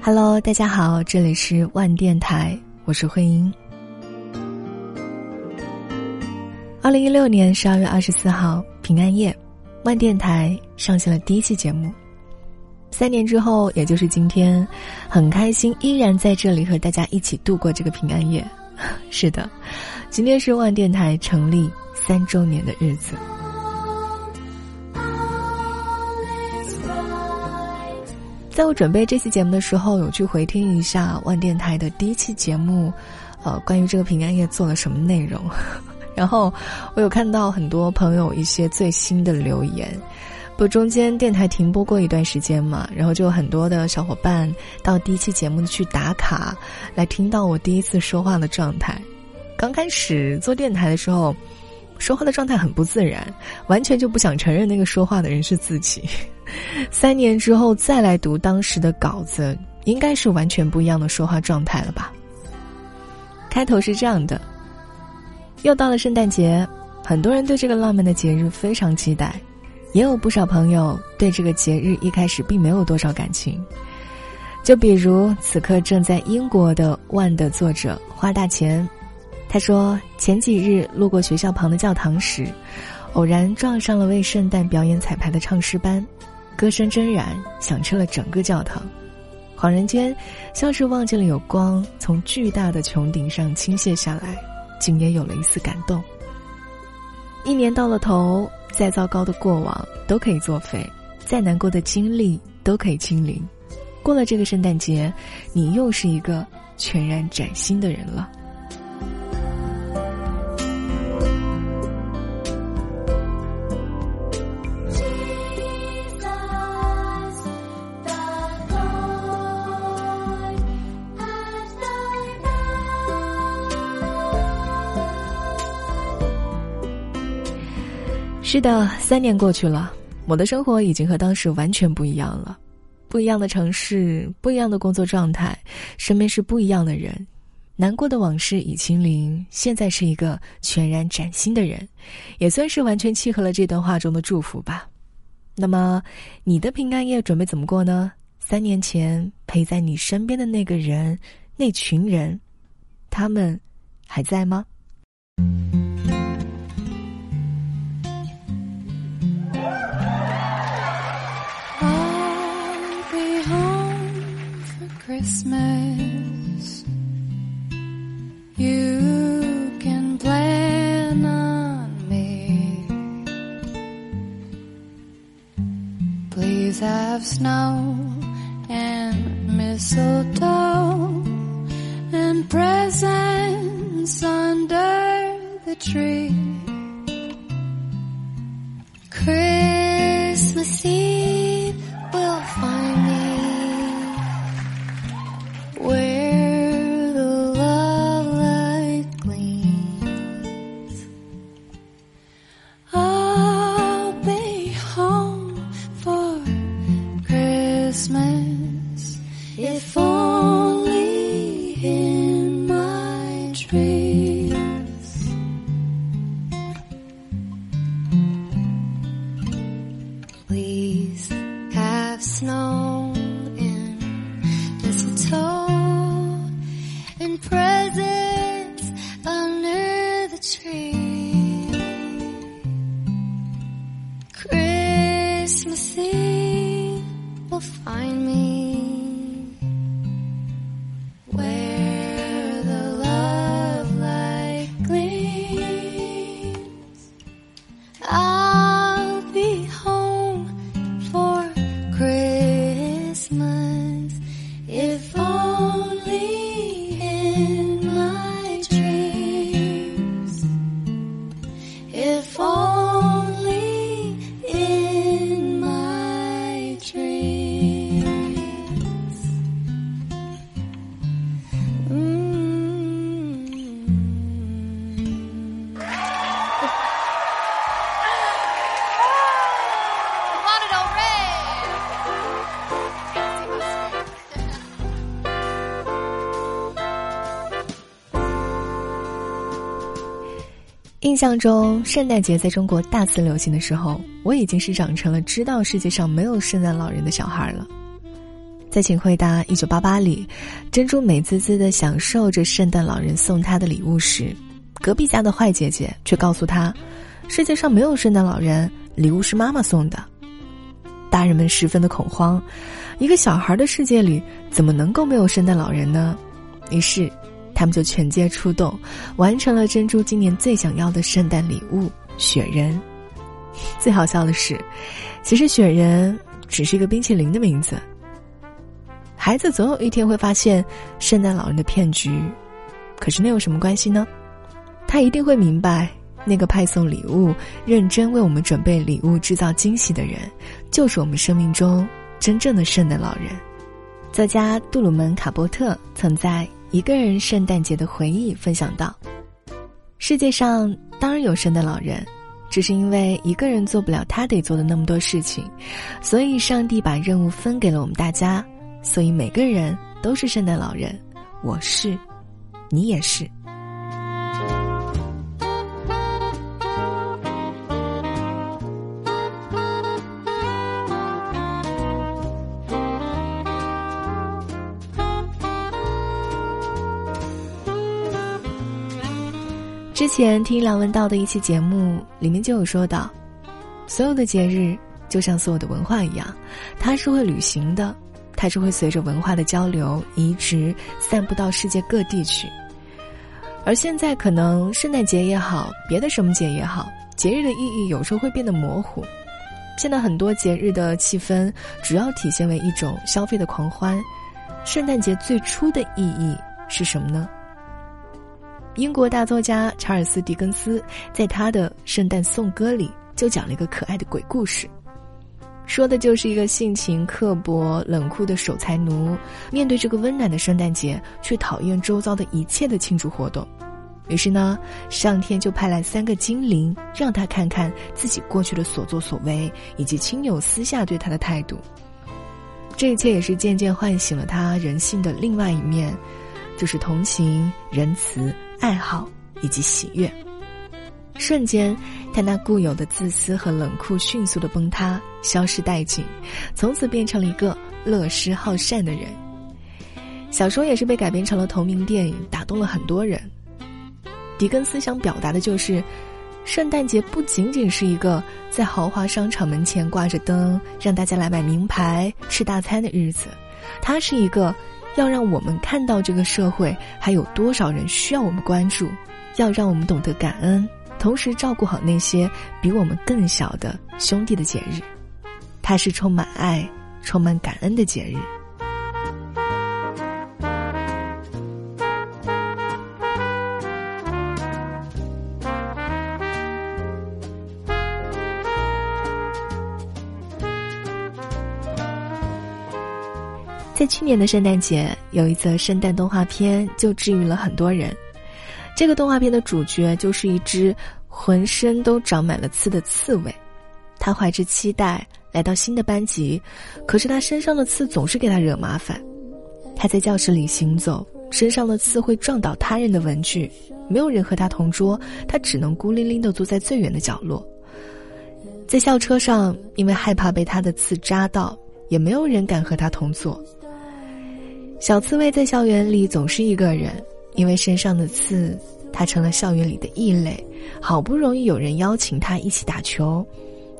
Hello，大家好，这里是万电台，我是慧英。二零一六年十二月二十四号，平安夜，万电台上线了第一期节目。三年之后，也就是今天，很开心依然在这里和大家一起度过这个平安夜。是的，今天是万电台成立三周年的日子。在我准备这期节目的时候，有去回听一下万电台的第一期节目，呃，关于这个平安夜做了什么内容。然后我有看到很多朋友一些最新的留言，不中间电台停播过一段时间嘛，然后就有很多的小伙伴到第一期节目去打卡，来听到我第一次说话的状态。刚开始做电台的时候，说话的状态很不自然，完全就不想承认那个说话的人是自己。三年之后再来读当时的稿子，应该是完全不一样的说话状态了吧？开头是这样的：又到了圣诞节，很多人对这个浪漫的节日非常期待，也有不少朋友对这个节日一开始并没有多少感情。就比如此刻正在英国的万的作者花大钱，他说前几日路过学校旁的教堂时，偶然撞上了为圣诞表演彩排的唱诗班。歌声真然，响彻了整个教堂。恍然间，像是忘记了有光从巨大的穹顶上倾泻下来，竟也有了一丝感动。一年到了头，再糟糕的过往都可以作废，再难过的经历都可以清零。过了这个圣诞节，你又是一个全然崭新的人了。是的，三年过去了，我的生活已经和当时完全不一样了，不一样的城市，不一样的工作状态，身边是不一样的人，难过的往事已清零，现在是一个全然崭新的人，也算是完全契合了这段话中的祝福吧。那么，你的平安夜准备怎么过呢？三年前陪在你身边的那个人，那群人，他们还在吗？Christmas. You can plan on me. Please have snow and mistletoe and presents under the tree. 印象中，圣诞节在中国大肆流行的时候，我已经是长成了知道世界上没有圣诞老人的小孩了。在《请回答一九八八》里，珍珠美滋滋的享受着圣诞老人送她的礼物时，隔壁家的坏姐姐却告诉她，世界上没有圣诞老人，礼物是妈妈送的。大人们十分的恐慌，一个小孩的世界里怎么能够没有圣诞老人呢？于是，他们就全街出动，完成了珍珠今年最想要的圣诞礼物——雪人。最好笑的是，其实雪人只是一个冰淇淋的名字。孩子总有一天会发现圣诞老人的骗局，可是那有什么关系呢？他一定会明白。那个派送礼物、认真为我们准备礼物、制造惊喜的人，就是我们生命中真正的圣诞老人。作家杜鲁门·卡波特曾在《一个人圣诞节的回忆》分享到：“世界上当然有圣诞老人，只是因为一个人做不了他得做的那么多事情，所以上帝把任务分给了我们大家。所以每个人都是圣诞老人，我是，你也是。”之前听梁文道的一期节目，里面就有说到，所有的节日就像所有的文化一样，它是会旅行的，它是会随着文化的交流移植散布到世界各地去。而现在可能圣诞节也好，别的什么节也好，节日的意义有时候会变得模糊。现在很多节日的气氛主要体现为一种消费的狂欢。圣诞节最初的意义是什么呢？英国大作家查尔斯·狄更斯在他的《圣诞颂歌》里就讲了一个可爱的鬼故事，说的就是一个性情刻薄、冷酷的守财奴，面对这个温暖的圣诞节，却讨厌周遭的一切的庆祝活动。于是呢，上天就派来三个精灵，让他看看自己过去的所作所为，以及亲友私下对他的态度。这一切也是渐渐唤醒了他人性的另外一面，就是同情、仁慈。爱好以及喜悦，瞬间，他那固有的自私和冷酷迅速的崩塌，消失殆尽，从此变成了一个乐施好善的人。小说也是被改编成了同名电影，打动了很多人。狄更斯想表达的就是，圣诞节不仅仅是一个在豪华商场门前挂着灯，让大家来买名牌、吃大餐的日子，它是一个。要让我们看到这个社会还有多少人需要我们关注，要让我们懂得感恩，同时照顾好那些比我们更小的兄弟的节日，它是充满爱、充满感恩的节日。去年的圣诞节，有一则圣诞动画片就治愈了很多人。这个动画片的主角就是一只浑身都长满了刺的刺猬，他怀着期待来到新的班级，可是他身上的刺总是给他惹麻烦。他在教室里行走，身上的刺会撞倒他人的文具，没有人和他同桌，他只能孤零零地坐在最远的角落。在校车上，因为害怕被他的刺扎到，也没有人敢和他同坐。小刺猬在校园里总是一个人，因为身上的刺，他成了校园里的异类。好不容易有人邀请他一起打球，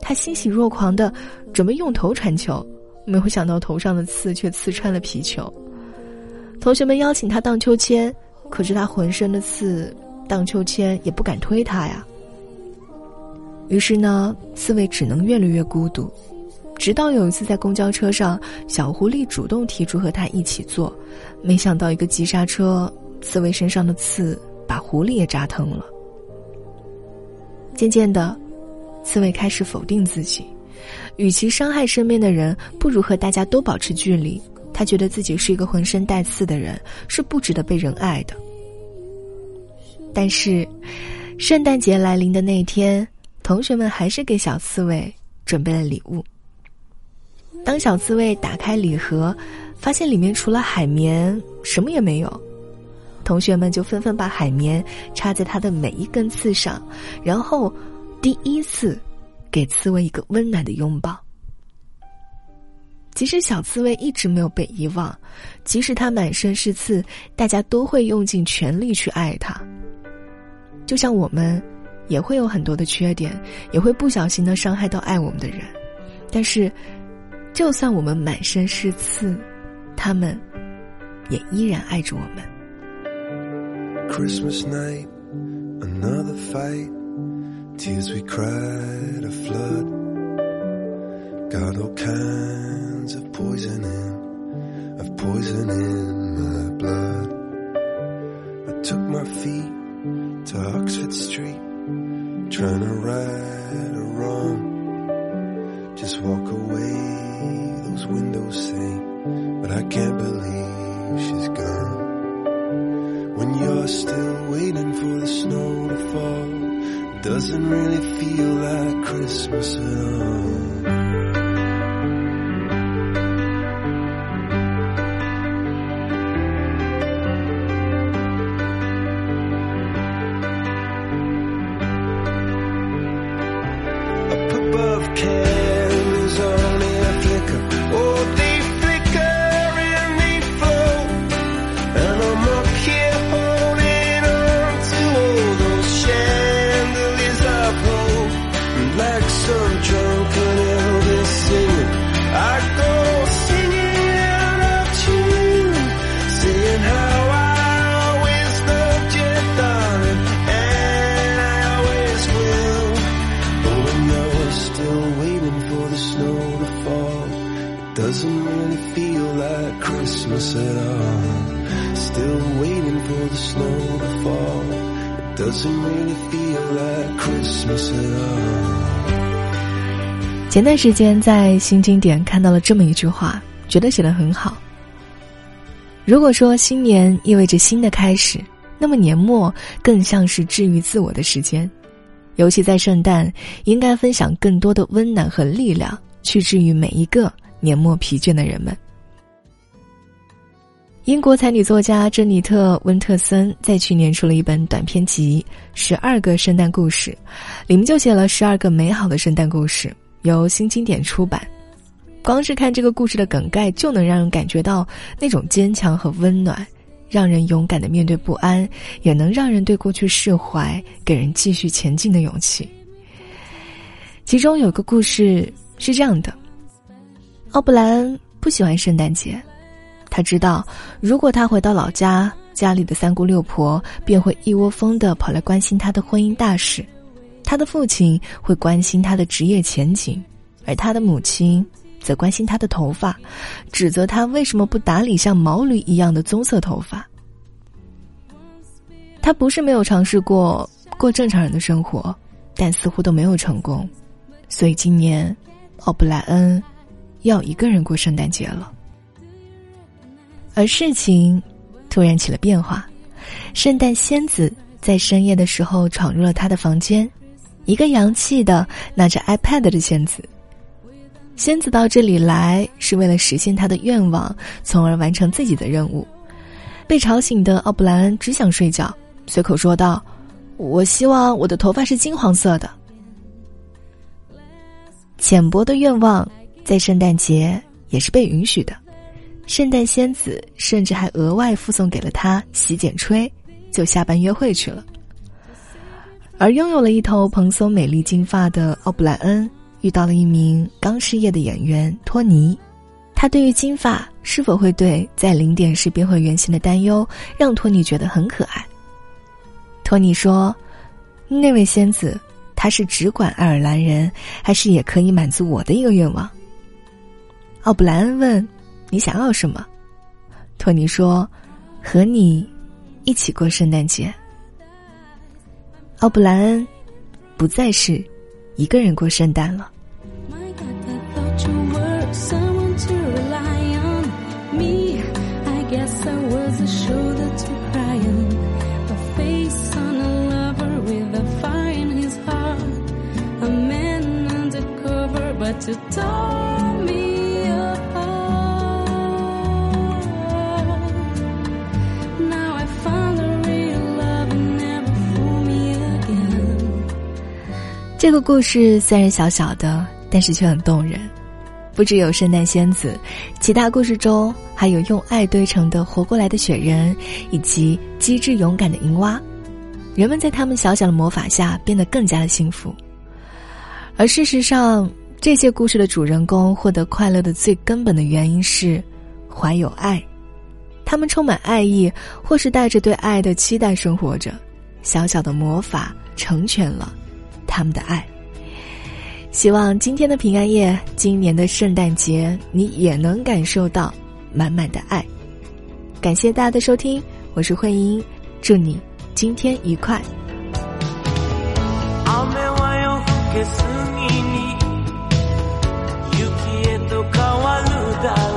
他欣喜若狂的准备用头传球，没有想到头上的刺却刺穿了皮球。同学们邀请他荡秋千，可是他浑身的刺，荡秋千也不敢推他呀。于是呢，刺猬只能越来越孤独。直到有一次在公交车上，小狐狸主动提出和他一起坐，没想到一个急刹车，刺猬身上的刺把狐狸也扎疼了。渐渐的，刺猬开始否定自己，与其伤害身边的人，不如和大家都保持距离。他觉得自己是一个浑身带刺的人，是不值得被人爱的。但是，圣诞节来临的那天，同学们还是给小刺猬准备了礼物。当小刺猬打开礼盒，发现里面除了海绵什么也没有，同学们就纷纷把海绵插在它的每一根刺上，然后第一次给刺猬一个温暖的拥抱。即使小刺猬一直没有被遗忘，即使它满身是刺，大家都会用尽全力去爱它。就像我们，也会有很多的缺点，也会不小心的伤害到爱我们的人。但是，就算我们满身是刺，他们也依然爱着我们。Christmas night, another fight, tears we cried a flood. Got all kinds of poison in, of poison in my blood. I took my feet to Oxford Street, trying to right a wrong. Just walk away, those windows say, but I can't believe she's gone. When you're still waiting for the snow to fall, doesn't really feel like Christmas at all. Feel like Christmas at all. Still waiting for the snow to fall, it doesn't really feel like Christmas at all. 前段时间在新经典看到了这么一句话，觉得写得很好。如果说新年意味着新的开始，那么年末更像是治愈自我的时间。尤其在圣诞，应该分享更多的温暖和力量，去治愈每一个年末疲倦的人们。英国才女作家珍妮特·温特森在去年出了一本短篇集《十二个圣诞故事》，里面就写了十二个美好的圣诞故事，由新经典出版。光是看这个故事的梗概，就能让人感觉到那种坚强和温暖，让人勇敢的面对不安，也能让人对过去释怀，给人继续前进的勇气。其中有个故事是这样的：奥布莱恩不喜欢圣诞节，他知道如果他回到老家，家里的三姑六婆便会一窝蜂的跑来关心他的婚姻大事，他的父亲会关心他的职业前景，而他的母亲则关心他的头发，指责他为什么不打理像毛驴一样的棕色头发。他不是没有尝试过过正常人的生活，但似乎都没有成功，所以今年，奥布莱恩要一个人过圣诞节了。而事情突然起了变化，圣诞仙子在深夜的时候闯入了他的房间，一个洋气的拿着 iPad 的仙子。仙子到这里来是为了实现他的愿望，从而完成自己的任务。被吵醒的奥布莱恩只想睡觉，随口说道：“我希望我的头发是金黄色的。”浅薄的愿望在圣诞节也是被允许的。圣诞仙子甚至还额外附送给了他洗剪吹，就下班约会去了。而拥有了一头蓬松美丽金发的奥布莱恩。遇到了一名刚失业的演员托尼，他对于金发是否会对在零点时变回原形的担忧，让托尼觉得很可爱。托尼说：“那位仙子，她是只管爱尔兰人，还是也可以满足我的一个愿望？”奥布莱恩问：“你想要什么？”托尼说：“和你一起过圣诞节。”奥布莱恩不再是。一个人过圣诞了。这个故事虽然小小的，但是却很动人。不只有圣诞仙子，其他故事中还有用爱堆成的活过来的雪人，以及机智勇敢的银蛙。人们在他们小小的魔法下变得更加的幸福。而事实上，这些故事的主人公获得快乐的最根本的原因是怀有爱，他们充满爱意，或是带着对爱的期待生活着。小小的魔法成全了他们的爱。希望今天的平安夜，今年的圣诞节，你也能感受到满满的爱。感谢大家的收听，我是慧英，祝你今天愉快。雨は夜更けすぎに雪へと変わるだろう